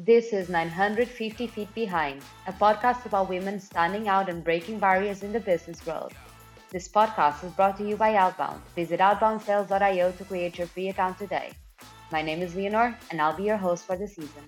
This is 950 Feet Behind, a podcast about women standing out and breaking barriers in the business world. This podcast is brought to you by Outbound. Visit outboundsales.io to create your free account today. My name is Leonor, and I'll be your host for the season.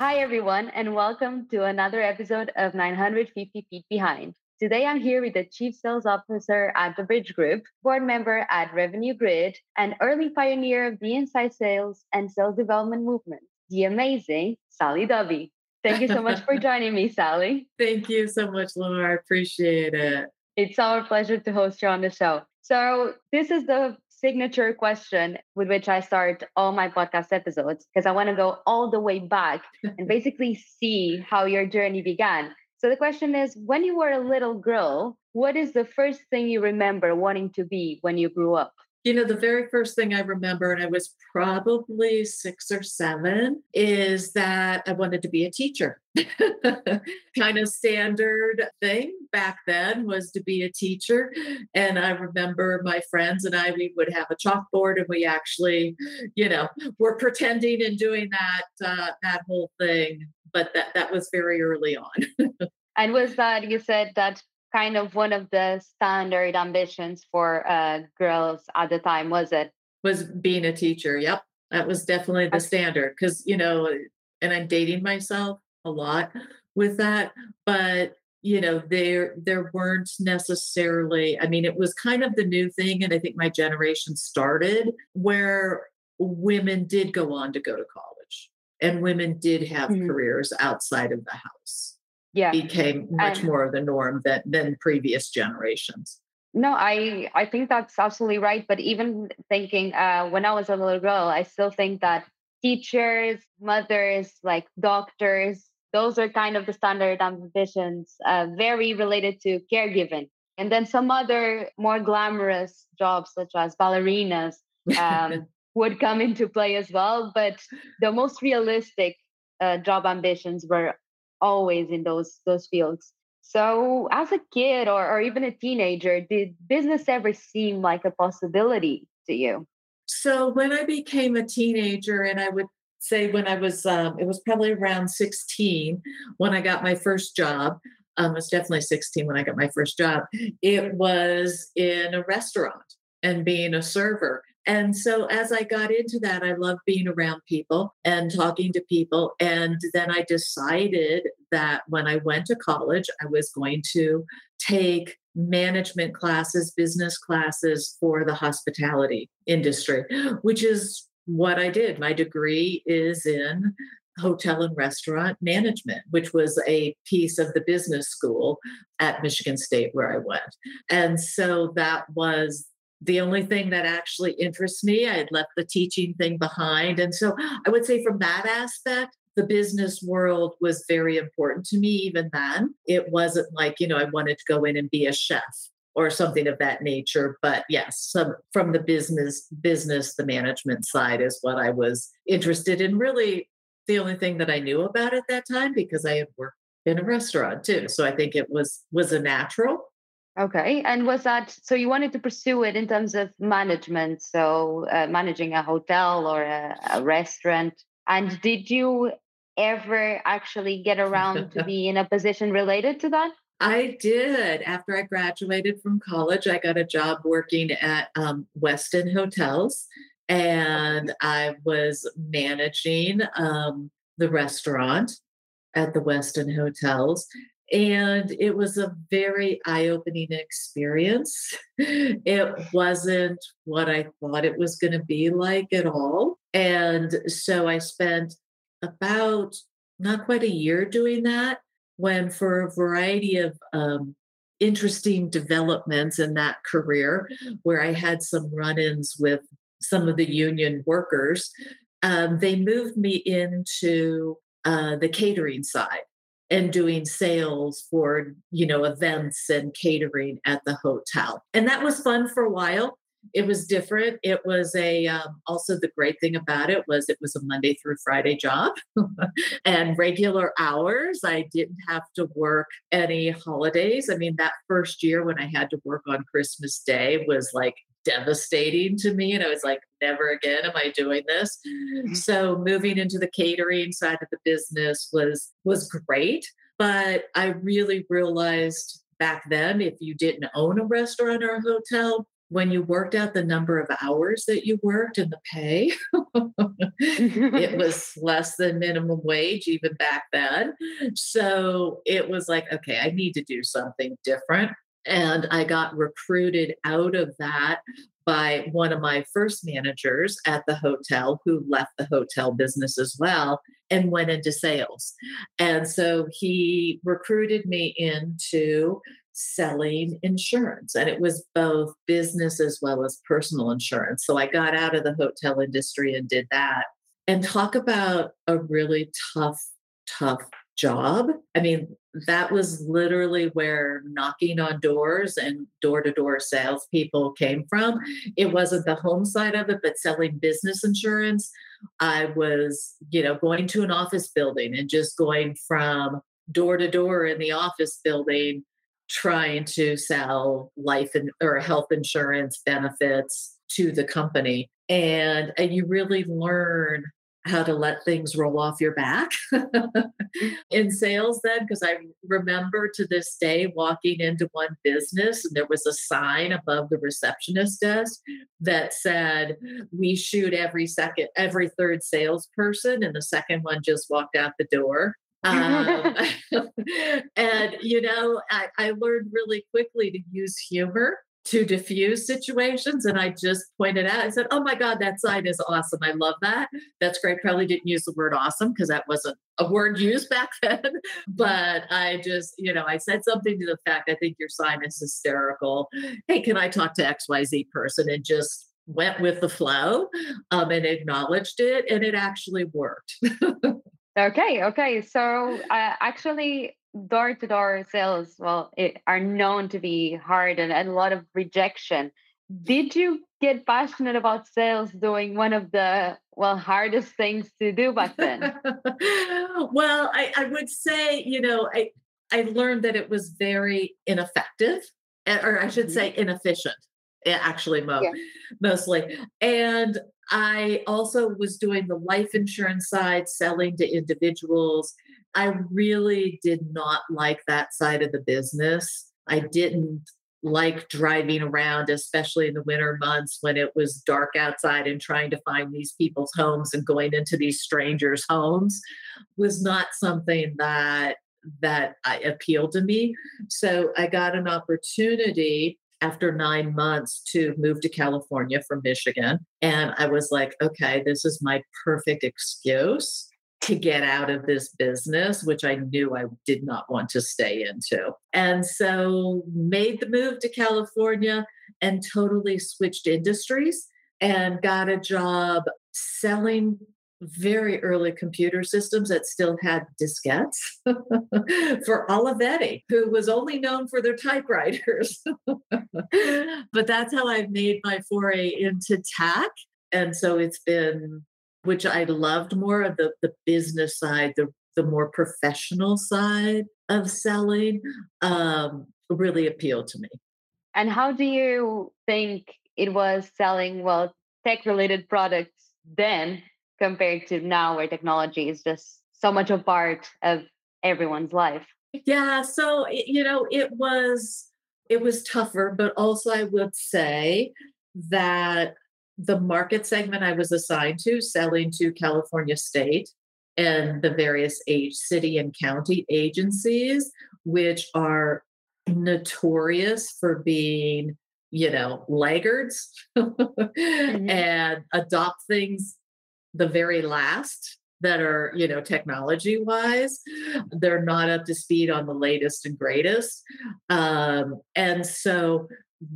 Hi, everyone, and welcome to another episode of 950 Feet Behind. Today, I'm here with the Chief Sales Officer at the Bridge Group, board member at Revenue Grid, and early pioneer of the inside sales and sales development movement, the amazing Sally Duby. Thank you so much for joining me, Sally. Thank you so much, Laura. I appreciate it. It's our pleasure to host you on the show. So, this is the signature question with which I start all my podcast episodes because I want to go all the way back and basically see how your journey began. So the question is when you were a little girl, what is the first thing you remember wanting to be when you grew up? You know, the very first thing I remember, and I was probably six or seven, is that I wanted to be a teacher. kind of standard thing back then was to be a teacher. And I remember my friends and I, we would have a chalkboard and we actually, you know, were pretending and doing that, uh, that whole thing. But that, that was very early on. and was that, you said that kind of one of the standard ambitions for uh, girls at the time, was it? Was being a teacher. Yep. That was definitely the standard because, you know, and I'm dating myself a lot with that, but you know there there weren't necessarily i mean it was kind of the new thing and i think my generation started where women did go on to go to college and women did have mm-hmm. careers outside of the house yeah became much and, more of the norm than than previous generations no i i think that's absolutely right but even thinking uh when i was a little girl i still think that teachers mothers like doctors those are kind of the standard ambitions, uh, very related to caregiving. And then some other more glamorous jobs, such as ballerinas, um, would come into play as well. But the most realistic uh, job ambitions were always in those those fields. So, as a kid or, or even a teenager, did business ever seem like a possibility to you? So, when I became a teenager and I would say when I was, um, it was probably around 16 when I got my first job. Um, it was definitely 16 when I got my first job. It was in a restaurant and being a server. And so as I got into that, I loved being around people and talking to people. And then I decided that when I went to college, I was going to take management classes, business classes for the hospitality industry, which is what I did. My degree is in hotel and restaurant management, which was a piece of the business school at Michigan State where I went. And so that was the only thing that actually interests me. I had left the teaching thing behind. And so I would say, from that aspect, the business world was very important to me even then. It wasn't like, you know, I wanted to go in and be a chef or something of that nature but yes some from the business business the management side is what i was interested in really the only thing that i knew about at that time because i had worked in a restaurant too so i think it was was a natural okay and was that so you wanted to pursue it in terms of management so uh, managing a hotel or a, a restaurant and did you ever actually get around to be in a position related to that I did. After I graduated from college, I got a job working at um, Westin Hotels, and I was managing um, the restaurant at the Westin Hotels. And it was a very eye opening experience. It wasn't what I thought it was going to be like at all. And so I spent about not quite a year doing that when, for a variety of um, interesting developments in that career, where I had some run ins with some of the union workers, um, they moved me into uh, the catering side and doing sales for you know events and catering at the hotel and that was fun for a while it was different. It was a um, also the great thing about it was it was a Monday through Friday job and regular hours. I didn't have to work any holidays. I mean, that first year when I had to work on Christmas Day was like devastating to me. And I was like, never again am I doing this. Mm-hmm. So moving into the catering side of the business was was great. But I really realized back then if you didn't own a restaurant or a hotel, when you worked out the number of hours that you worked and the pay, it was less than minimum wage even back then. So it was like, okay, I need to do something different. And I got recruited out of that by one of my first managers at the hotel who left the hotel business as well and went into sales. And so he recruited me into selling insurance and it was both business as well as personal insurance. So I got out of the hotel industry and did that. And talk about a really tough, tough job. I mean, that was literally where knocking on doors and door to door salespeople came from. It wasn't the home side of it, but selling business insurance. I was, you know, going to an office building and just going from door to door in the office building, trying to sell life and or health insurance benefits to the company. And, and you really learn how to let things roll off your back in sales then because i remember to this day walking into one business and there was a sign above the receptionist desk that said we shoot every second every third salesperson and the second one just walked out the door. Um, and you know I, I learned really quickly to use humor to diffuse situations. And I just pointed out, I said, Oh my God, that sign is awesome. I love that. That's great. Probably didn't use the word awesome because that wasn't a word used back then. but I just, you know, I said something to the fact, I think your sign is hysterical. Hey, can I talk to XYZ person? And just went with the flow um, and acknowledged it. And it actually worked. okay. Okay. So uh, actually, door to door sales, well, it, are known to be hard and, and a lot of rejection. Did you get passionate about sales doing one of the well hardest things to do back then? well, I, I would say, you know, I I learned that it was very ineffective, eh, or I should mm-hmm. say inefficient eh, actually mo- yeah. mostly and i also was doing the life insurance side selling to individuals I really did not like that side of the business. I didn't like driving around, especially in the winter months when it was dark outside and trying to find these people's homes and going into these strangers' homes was not something that that I, appealed to me. So I got an opportunity after nine months to move to California from Michigan. And I was like, okay, this is my perfect excuse to get out of this business, which I knew I did not want to stay into. And so made the move to California and totally switched industries and got a job selling very early computer systems that still had diskettes for Olivetti, who was only known for their typewriters. but that's how I've made my foray into tech. And so it's been which I loved more of the, the business side, the, the more professional side of selling, um, really appealed to me. And how do you think it was selling, well, tech related products then compared to now where technology is just so much a part of everyone's life? Yeah. So, you know, it was it was tougher but also i would say that the market segment I was assigned to, selling to California State and the various age, city and county agencies, which are notorious for being, you know, laggards mm-hmm. and adopt things the very last that are, you know, technology wise. They're not up to speed on the latest and greatest. Um, and so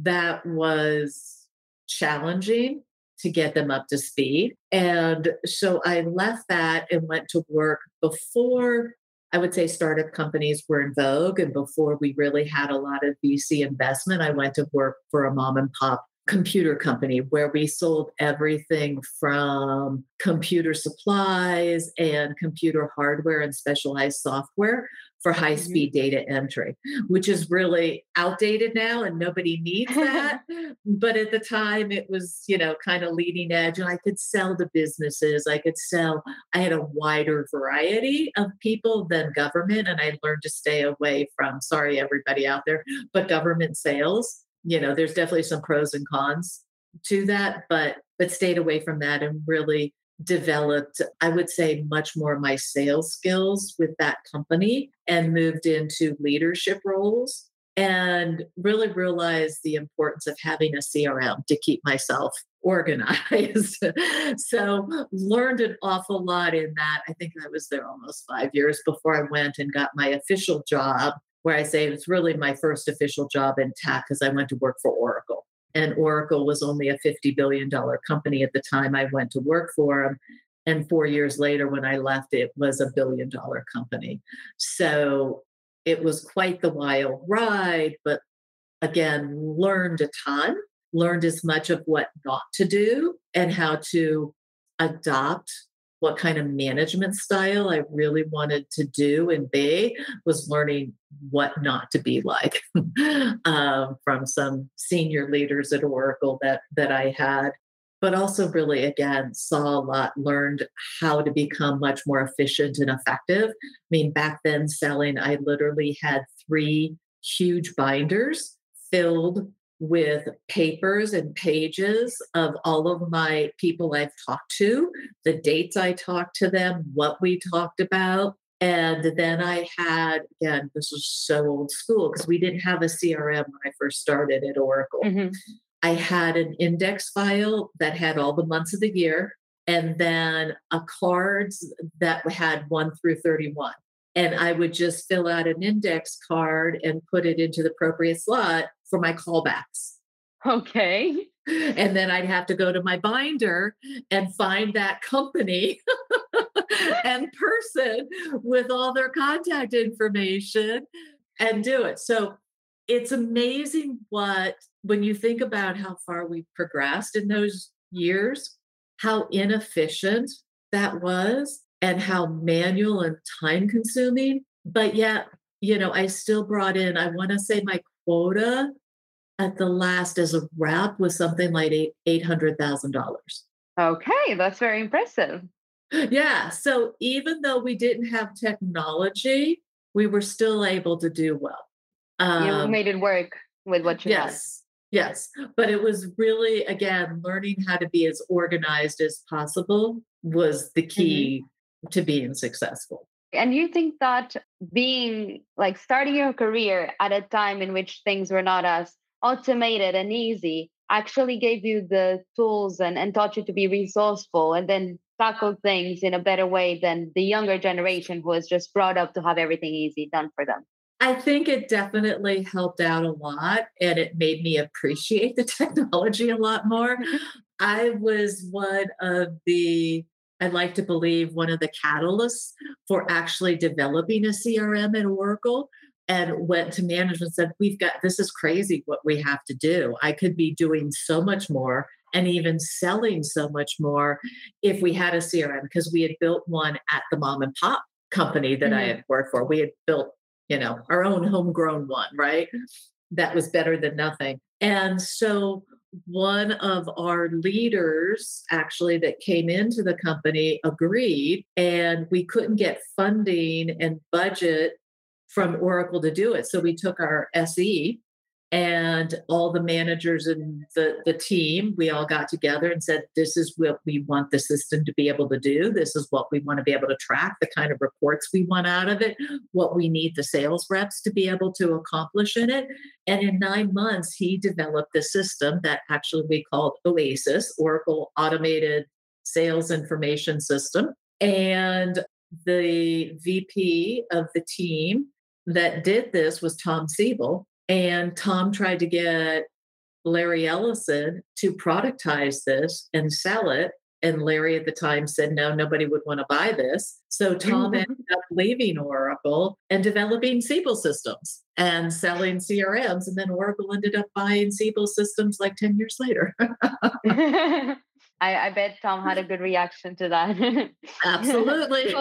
that was challenging to get them up to speed. And so I left that and went to work before I would say startup companies were in vogue and before we really had a lot of VC investment. I went to work for a mom and pop computer company where we sold everything from computer supplies and computer hardware and specialized software for high speed mm-hmm. data entry, which is really outdated now and nobody needs that. but at the time, it was, you know, kind of leading edge. And I could sell to businesses, I could sell, I had a wider variety of people than government. And I learned to stay away from, sorry, everybody out there, but government sales. You know, there's definitely some pros and cons to that, but but stayed away from that and really developed, I would say, much more my sales skills with that company and moved into leadership roles and really realized the importance of having a CRM to keep myself organized. so learned an awful lot in that. I think I was there almost five years before I went and got my official job, where I say it was really my first official job in tech because I went to work for Oracle and Oracle was only a $50 billion company at the time I went to work for them. And four years later, when I left, it was a billion dollar company. So it was quite the wild ride, but again, learned a ton, learned as much of what not to do and how to adopt what kind of management style I really wanted to do and be was learning what not to be like um, from some senior leaders at Oracle that that I had, but also really again saw a lot, learned how to become much more efficient and effective. I mean, back then selling, I literally had three huge binders filled with papers and pages of all of my people I've talked to, the dates I talked to them, what we talked about. And then I had, again, this was so old school because we didn't have a CRM when I first started at Oracle. Mm-hmm. I had an index file that had all the months of the year and then a cards that had 1 through 31 and I would just fill out an index card and put it into the appropriate slot for my callbacks. Okay. And then I'd have to go to my binder and find that company and person with all their contact information and do it. So it's amazing what, when you think about how far we've progressed in those years, how inefficient that was and how manual and time consuming. But yet, you know, I still brought in, I want to say my quota at the last as a wrap was something like $800,000. Okay, that's very impressive. Yeah. So even though we didn't have technology, we were still able to do well. Um, you made it work with what you yes. Had. Yes, but it was really, again, learning how to be as organized as possible was the key mm-hmm to being successful. And you think that being like starting your career at a time in which things were not as automated and easy actually gave you the tools and, and taught you to be resourceful and then tackle things in a better way than the younger generation who was just brought up to have everything easy done for them? I think it definitely helped out a lot and it made me appreciate the technology a lot more. Mm-hmm. I was one of the I'd like to believe one of the catalysts for actually developing a CRM at Oracle and went to management and said, We've got this is crazy what we have to do. I could be doing so much more and even selling so much more if we had a CRM because we had built one at the mom and pop company that mm-hmm. I had worked for. We had built, you know, our own homegrown one, right? That was better than nothing. And so one of our leaders actually that came into the company agreed and we couldn't get funding and budget from oracle to do it. So we took our se and all the managers and the, the team we all got together and said this is what we want the system to be able to do. This is what we want to be able to track the kind of reports we want out of it what we need the sales reps to be able to accomplish in it. And in nine months he developed the system that actually we called oasis oracle automated sales information system. And the vp of the team that did this was tom siebel and Tom tried to get Larry Ellison to productize this and sell it. And Larry at the time said, no, nobody would want to buy this. So Tom mm-hmm. ended up leaving Oracle and developing Siebel systems and selling CRMs. And then Oracle ended up buying Siebel systems like 10 years later. I, I bet Tom had a good reaction to that. Absolutely.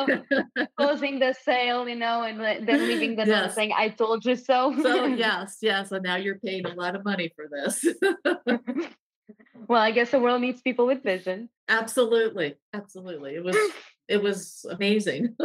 Closing the sale, you know, and then leaving the yes. note saying, I told you so. so, yes, yes. And now you're paying a lot of money for this. well, I guess the world needs people with vision. Absolutely. Absolutely. It was it was amazing.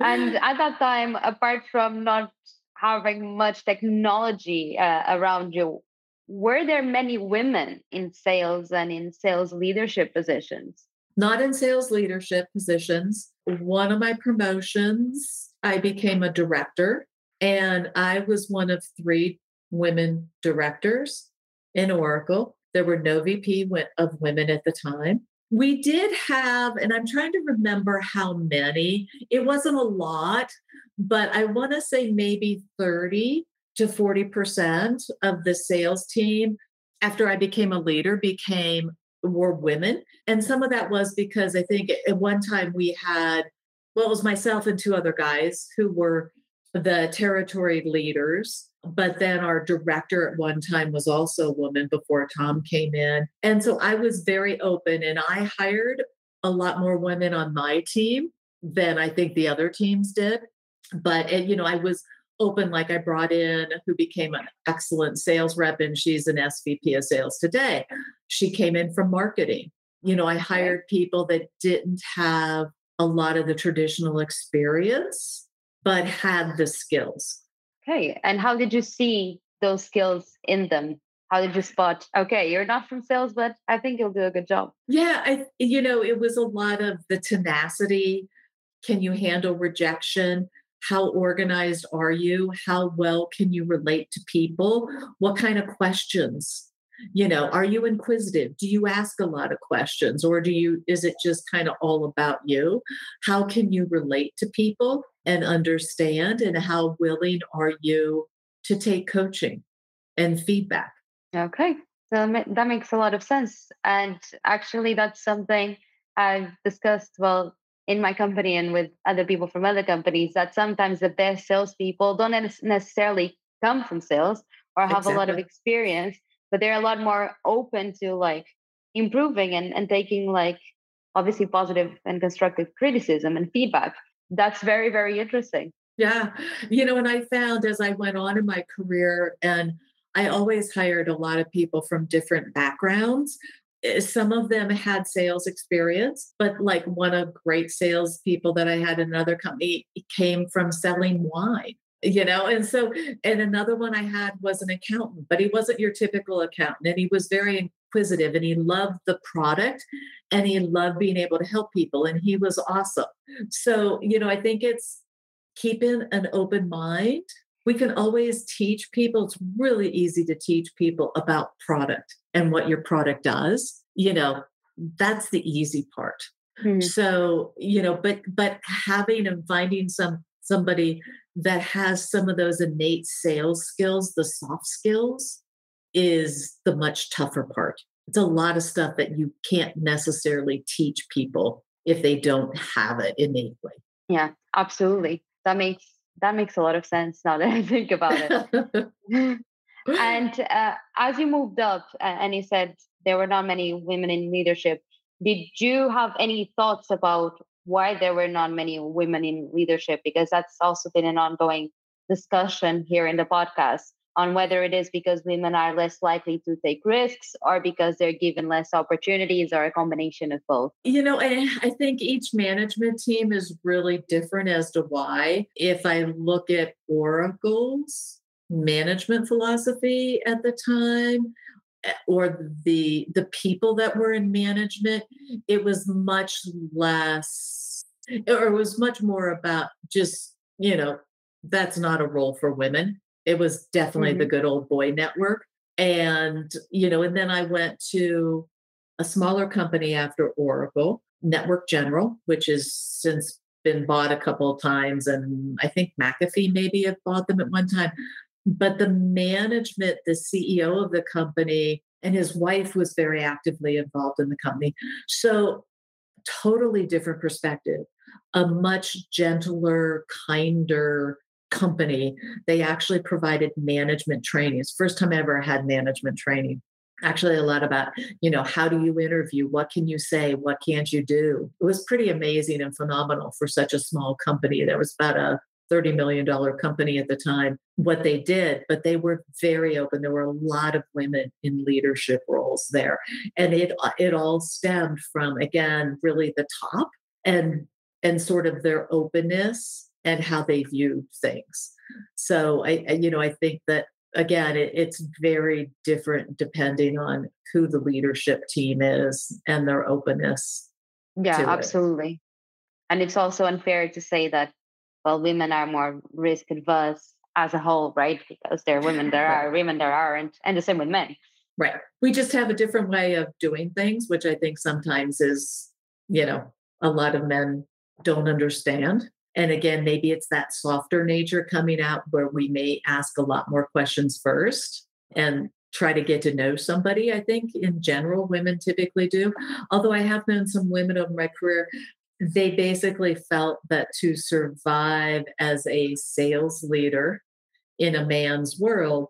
and at that time, apart from not having much technology uh, around you, were there many women in sales and in sales leadership positions? Not in sales leadership positions. One of my promotions, I became a director, and I was one of three women directors in Oracle. There were no VP of women at the time. We did have, and I'm trying to remember how many, it wasn't a lot, but I want to say maybe 30 to 40% of the sales team after I became a leader became were women. And some of that was because I think at one time we had, well, it was myself and two other guys who were the territory leaders. But then our director at one time was also a woman before Tom came in. And so I was very open and I hired a lot more women on my team than I think the other teams did. But, you know, I was open like I brought in who became an excellent sales rep and she's an SVP of sales today. She came in from marketing. You know, I hired people that didn't have a lot of the traditional experience but had the skills. Okay. And how did you see those skills in them? How did you spot, okay, you're not from sales, but I think you'll do a good job? Yeah, I you know, it was a lot of the tenacity. Can you handle rejection? How organized are you? How well can you relate to people? What kind of questions? You know, are you inquisitive? Do you ask a lot of questions or do you is it just kind of all about you? How can you relate to people and understand and how willing are you to take coaching and feedback? Okay. So that makes a lot of sense. And actually, that's something I've discussed, well, in my company and with other people from other companies that sometimes the best salespeople don't necessarily come from sales or have exactly. a lot of experience, but they're a lot more open to like improving and, and taking like obviously positive and constructive criticism and feedback. That's very, very interesting. Yeah. You know, and I found as I went on in my career, and I always hired a lot of people from different backgrounds. Eh, some of them had sales experience, but like one of great sales people that I had in another company came from selling wine, you know. And so, and another one I had was an accountant, but he wasn't your typical accountant, and he was very inquisitive and he loved the product and he loved being able to help people, and he was awesome. So, you know, I think it's keeping an open mind we can always teach people. It's really easy to teach people about product and what your product does. You know, that's the easy part. Mm-hmm. So, you know, but but having and finding some somebody that has some of those innate sales skills, the soft skills, is the much tougher part. It's a lot of stuff that you can't necessarily teach people if they don't have it innately. Yeah, absolutely. That makes that makes a lot of sense now that I think about it. and uh, as you moved up, uh, and you said there were not many women in leadership, did you have any thoughts about why there were not many women in leadership? Because that's also been an ongoing discussion here in the podcast on whether it is because women are less likely to take risks or because they're given less opportunities or a combination of both? You know, I, I think each management team is really different as to why. If I look at Oracle's management philosophy at the time, eh, or the the people that were in management it was much less or it was much more about just you know that's not a role for women it was definitely mm-hmm. the good old boy network. And, you know, and then I went to a smaller company after Oracle, Network General, which has since been bought a couple of times. And I think McAfee maybe have bought them at one time. But the management, the CEO of the company, and his wife was very actively involved in the company. So, totally different perspective, a much gentler, kinder company, they actually provided management training. It's first time I ever had management training. actually a lot about you know how do you interview? What can you say? What can't you do? It was pretty amazing and phenomenal for such a small company. There was about a $30 million company at the time. What they did but they were very open. There were a lot of women in leadership roles there. And it it all stemmed from again really the top and and sort of their openness and how they view things so i, you know i think that again, it, it's very different depending on who the leadership team is and their openness. Yeah, absolutely. It. And it's also unfair to say that, well, women are more risk adverse as a whole, right? Because there are women, there right. are women, there aren't, and the same with men. Right. We just have a different way of doing things, which I think sometimes is, you know, a lot of men don't understand. And again, maybe it's that softer nature coming out where we may ask a lot more questions first and try to get to know somebody. I think in general, women typically do. Although I have known some women over my career, they basically felt that to survive as a sales leader in a man's world,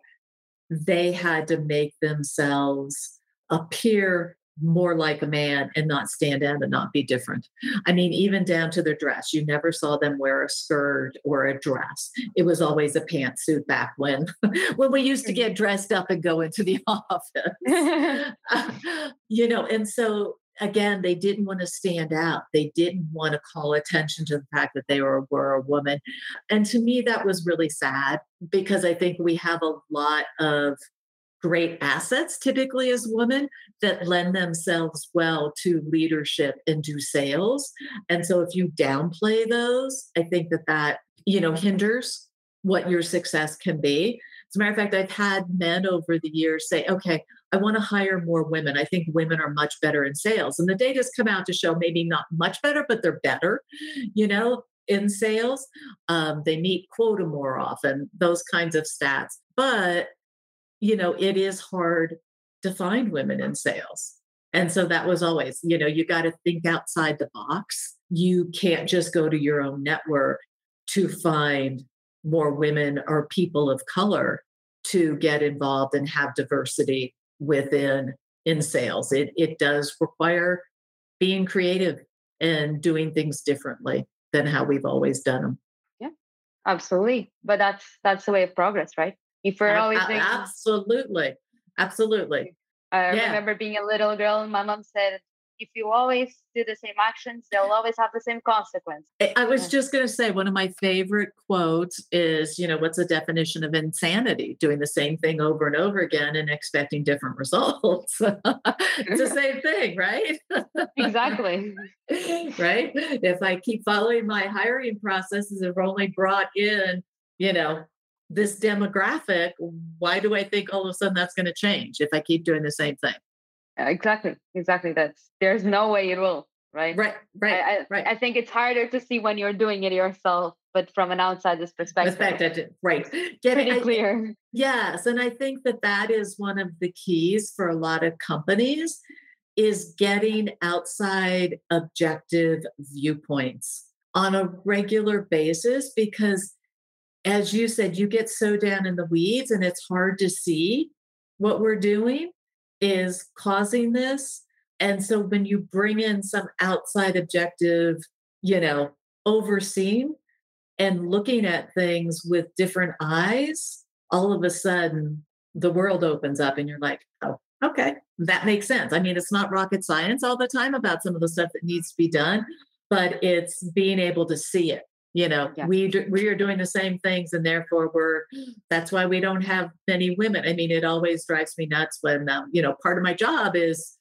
they had to make themselves appear more like a man and not stand out and not be different. I mean, even down to their dress, you never saw them wear a skirt or a dress. It was always a pantsuit back when when we used to get dressed up and go into the office. you know, and so again, they didn't want to stand out. They didn't want to call attention to the fact that they were, were a woman. And to me, that was really sad because I think we have a lot of great assets typically as women that lend themselves well to leadership and do sales. And so if you downplay those i think that that you know hinders what your success can be. As a matter of fact i've had men over the years say okay i want to hire more women. I think women are much better in sales. And the data's come out to show maybe not much better but they're better you know in sales. Um, they meet quota more often those kinds of stats. But you know, it is hard to find women in sales. And so that was always, you know, you got to think outside the box. You can't just go to your own network to find more women or people of color to get involved and have diversity within in sales. It it does require being creative and doing things differently than how we've always done them. Yeah, absolutely. But that's that's the way of progress, right? If we're always thinking, absolutely, absolutely. I yeah. remember being a little girl, and my mom said, if you always do the same actions, they'll always have the same consequence. I was just going to say one of my favorite quotes is, you know, what's the definition of insanity? Doing the same thing over and over again and expecting different results. it's the same thing, right? exactly. right? If I keep following my hiring processes, have only brought in, you know, this demographic, why do I think all of a sudden that's going to change if I keep doing the same thing? Exactly. Exactly. That's there's no way it will. Right. Right. Right. I, I, right. I think it's harder to see when you're doing it yourself, but from an outsider's perspective. Perspective. Right. Get Pretty it, clear. I, yes. And I think that that is one of the keys for a lot of companies is getting outside objective viewpoints on a regular basis because as you said, you get so down in the weeds and it's hard to see what we're doing is causing this. And so when you bring in some outside objective, you know, overseeing and looking at things with different eyes, all of a sudden the world opens up and you're like, oh, okay, that makes sense. I mean, it's not rocket science all the time about some of the stuff that needs to be done, but it's being able to see it you know yeah. we do, we are doing the same things and therefore we're that's why we don't have many women. I mean it always drives me nuts when um, you know part of my job is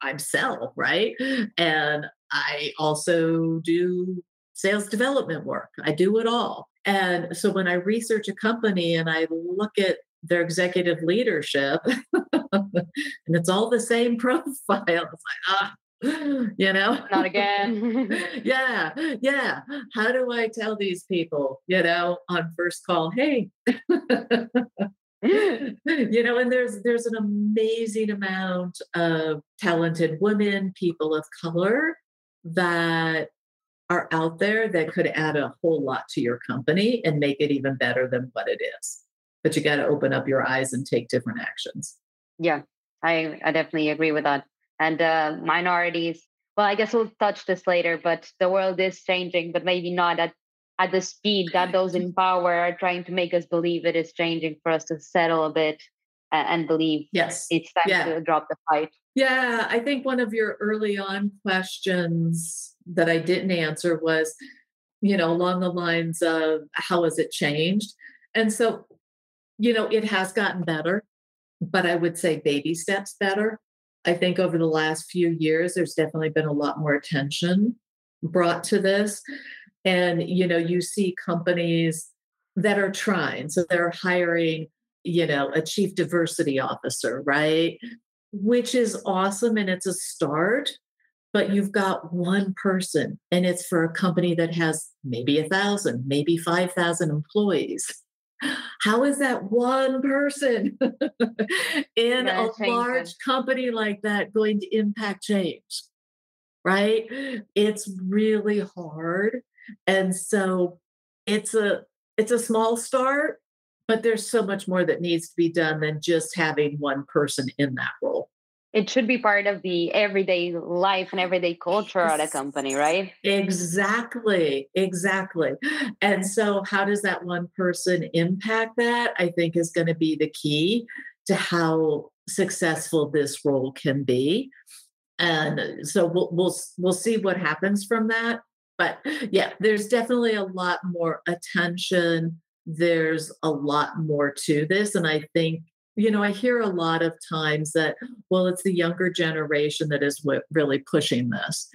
i'm sell right? And i also do sales development work. I do it all. And so when i research a company and i look at their executive leadership and it's all the same profile it's like ah you know? Not again. Yeah yeah. How do i tell these people you know on first call hey. You know and there's there's an amazing amount of talented women people of color that are out there that could add a whole lot to your company and make it even better than what it is. But you got to open up your eyes and take different actions. Yeah I, I definitely agree with that. And uh, minorities, well, I guess we'll touch this later, but the world is changing, but maybe not at, at the speed that those in power are trying to make us believe it is changing for us to settle a bit and, believe yes it's time yeah. to drop the fight. Yeah, I think one of your early on questions that I didn't answer was, you know, along the lines of how has it changed? And so, you know, it has gotten better, but I would say baby steps better. I think over the last few years, there's definitely been a lot more attention brought to this. And, you know, you see companies that are trying. So they're hiring, you know, a chief diversity officer, right? Which is awesome and it's a start but you've got one person and it's for a company that has maybe a thousand, maybe 5,000 employees. How is that one person in a large company like that going to impact change? Right? It's really hard. And so it's a it's a small start, but there's so much more that needs to be done than just having one person in that role it should be part of the everyday life and everyday culture at a company, right? Exactly, exactly. And so, how does that one person impact that? I think is going to be the key to how successful this role can be. And so we'll we'll we'll see what happens from that. But yeah, there's definitely a lot more attention. There's a lot more to this, and I think you know, I hear a lot of times that, well, it's the younger generation that is really pushing this.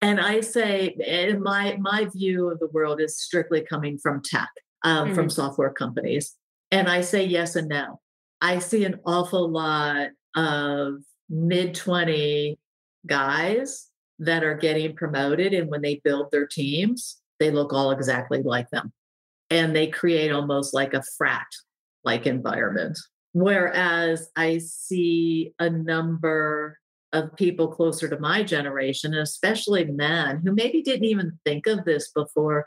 And I say, and my my view of the world is strictly coming from tech, um, mm-hmm. from software companies. And I say yes and no. I see an awful lot of mid 20 guys that are getting promoted. And when they build their teams, they look all exactly like them. And they create almost like a frat like environment. Whereas I see a number of people closer to my generation, and especially men who maybe didn't even think of this before,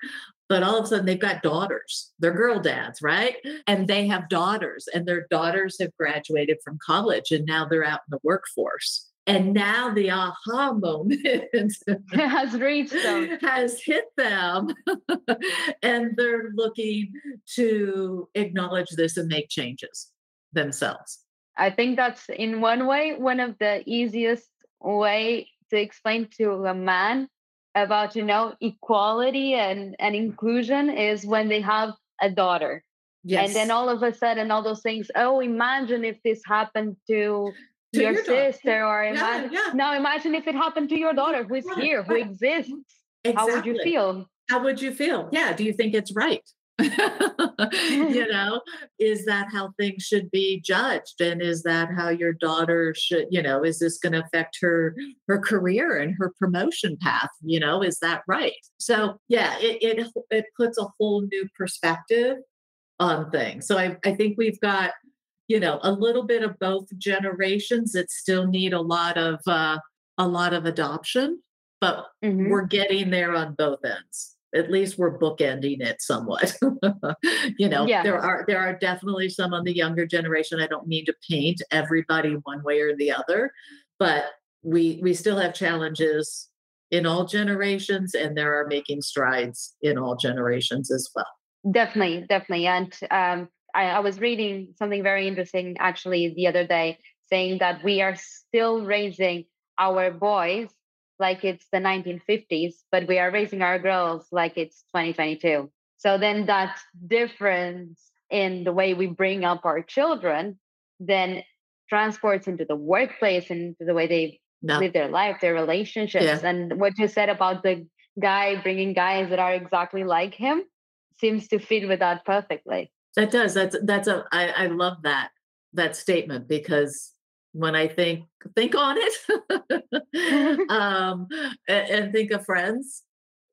but all of a sudden they've got daughters. They're girl dads, right? And they have daughters, and their daughters have graduated from college and now they're out in the workforce. And now the aha moment has reached them, has hit them, and they're looking to acknowledge this and make changes themselves. I think that's in one way one of the easiest way to explain to a man about you know equality and and inclusion is when they have a daughter. Yes. And then all of a sudden all those things, oh imagine if this happened to to your, your sister or imagine yeah, yeah. now imagine if it happened to your daughter who's right, here who exists exactly. how would you feel how would you feel yeah do you think it's right you know is that how things should be judged? And is that how your daughter should you know is this going to affect her her career and her promotion path? You know is that right? So yeah it it, it puts a whole new perspective on things. So I, I think we've got you know a little bit of both generations that still need a lot of uh a lot of adoption but mm-hmm. we're getting there on both ends at least we're bookending it somewhat. you know, yeah. there are there are definitely some on the younger generation. I don't mean to paint everybody one way or the other, but we we still have challenges in all generations, and there are making strides in all generations as well. Definitely, definitely, and um, I, I was reading something very interesting actually the other day, saying that we are still raising our boys like it's the 1950s, but we are raising our girls like it's 2022. So then that difference in the way we bring up our children then transports into the workplace and into the way they no. live their life, their relationships. Yeah. And what you said about the guy bringing guys that are exactly like him seems to fit with that perfectly. That does. That's that's a. I, I love that that statement because when I think think on it um, and, and, think of friends,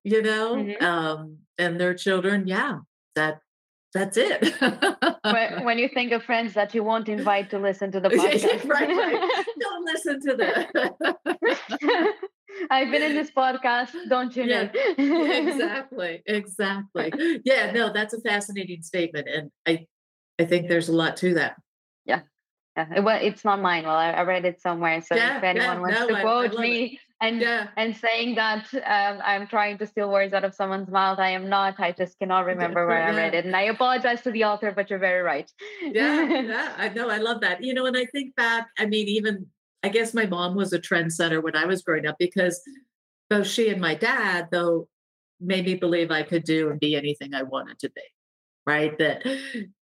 you know, mm-hmm. um, and their children. Yeah, that that's it. when, when, you think of friends that you won't invite to listen to the podcast, right, right. Don't listen to that. I've been in this podcast. Don't you know? exactly. Exactly. Yeah. No, that's a fascinating statement, and I, I think there's a lot to that. Yeah. Yeah, it, well, it's not mine. Well, I, I read it somewhere. So Yeah, if anyone yeah, wants no, to quote it. me and Yeah. and saying that um, I'm trying to steal words out of someone's mouth, I am not. I just cannot remember where I read it, and I apologize to the author. But you're very right. yeah, yeah. I know. I love that. You know, and I think back, I mean, even I guess my mom was a trendsetter when I was growing up because both she and my dad, though, made me believe I could do and be anything I wanted to be. Right. That,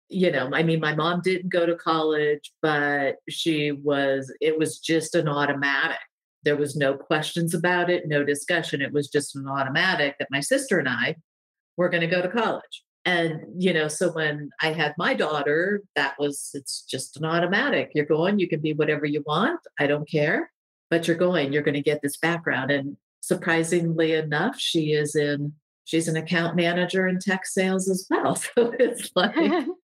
you know, I mean, my mom didn't go to college, but she was, it was just an automatic. There was no questions about it, no discussion. It was just an automatic that my sister and I were going to go to college. And, you know, so when I had my daughter, that was, it's just an automatic. You're going, you can be whatever you want. I don't care, but you're going, you're going to get this background. And surprisingly enough, she is in, she's an account manager in tech sales as well. So it's like,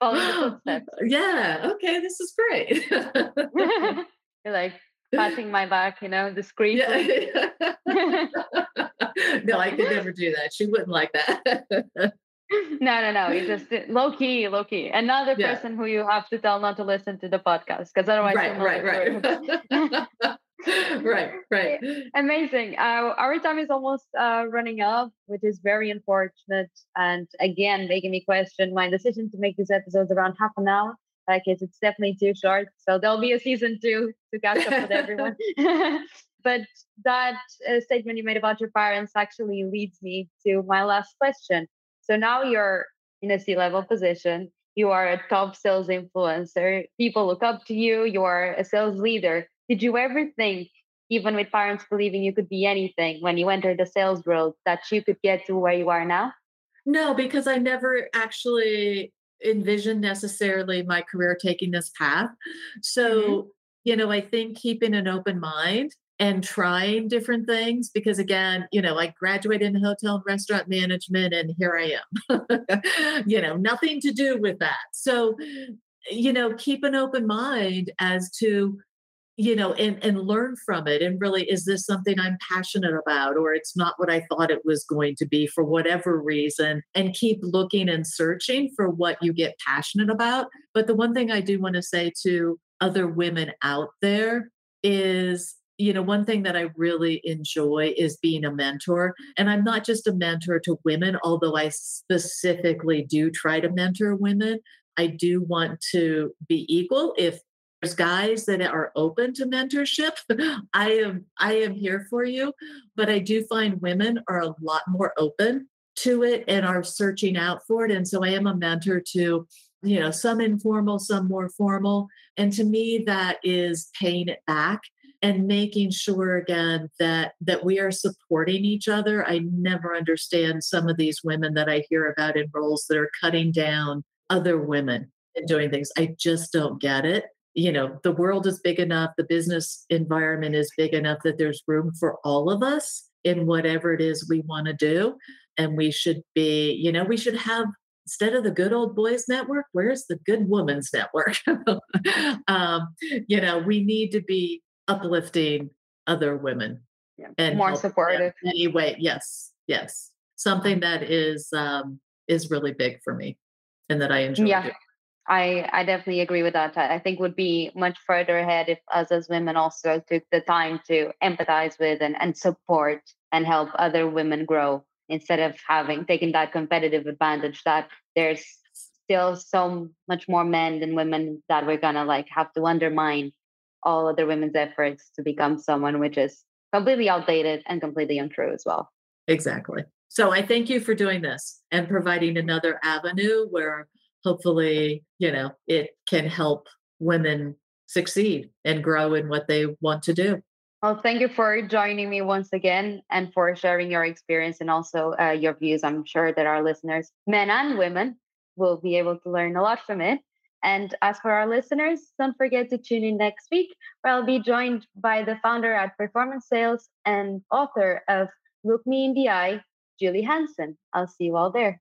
The footsteps. yeah, okay, this is great. you're like patting my back, you know, discreetly. yeah. no, I could never do that. She wouldn't like that. no, no, no. You just uh, low key, low key. Another Yeah. person who you have to tell not to listen to the podcast because otherwise, right, right, right. right, right. Amazing. Uh, our time is almost uh, running up, which is very unfortunate. And again, making me question my decision to make these episodes around half an hour. Like, it's, it's definitely too short. So there'll be a season two to catch up with everyone. but that uh, statement you made about your parents actually leads me to my last question. So now you're in a C level position. You are a top sales influencer. People look up to you. You are a sales leader. Did you ever think, even with parents believing you could be anything when you entered the sales world, that you could get to where you are now? No, because I never actually envisioned necessarily my career taking this path. So, mm-hmm. you know, I think keeping an open mind and trying different things because again, you know, I graduated in hotel and restaurant management and here I am. you know, nothing to do with that. So, you know, keep an open mind as to you know and and learn from it and really is this something i'm passionate about or it's not what i thought it was going to be for whatever reason and keep looking and searching for what you get passionate about. But the one thing i do want to say to other women out there is you know one thing that i really enjoy is being a mentor and i'm not just a mentor to women although i specifically do try to mentor women. I do want to be equal if guys that are open to mentorship. I am i am here for you but i do find women are a lot more open to it and are searching out for it. And so i am a mentor to you know some informal some more formal. And to me that is paying it back and making sure again that that we are supporting each other. I never understand some of these women that i hear about in roles that are cutting down other women and doing things. I just don't get it you know the world is big enough the business environment is big enough that there's room for all of us in whatever it is we want to do and we should be you know we should have instead of the good old boys network where's the good women's network um, you know we need to be uplifting other women Yeah, and more supportive. anyway yes yes something that is um is really big for me and that i enjoy Yeah. doing. I, I definitely agree with that. I think would be much further ahead if us as women also took the time to empathize with and, and support and help other women grow instead of having taken that competitive advantage that there's still so much more men than women that we're gonna like have to undermine all other women's efforts to become someone which is completely outdated and completely untrue as well. Exactly. So I thank you for doing this and providing another avenue where hopefully, you know, it can help women succeed and grow in what they want to do. Well, thank you for joining me once again and for sharing your experience and also uh, your views. I'm sure that our listeners, men and women, will be able to learn a lot from it. And as for our listeners, don't forget to tune in next week, where I'll be joined by the founder at Performance Sales and author of Look Me in the Eye, Julie Hansen. I'll see you all there.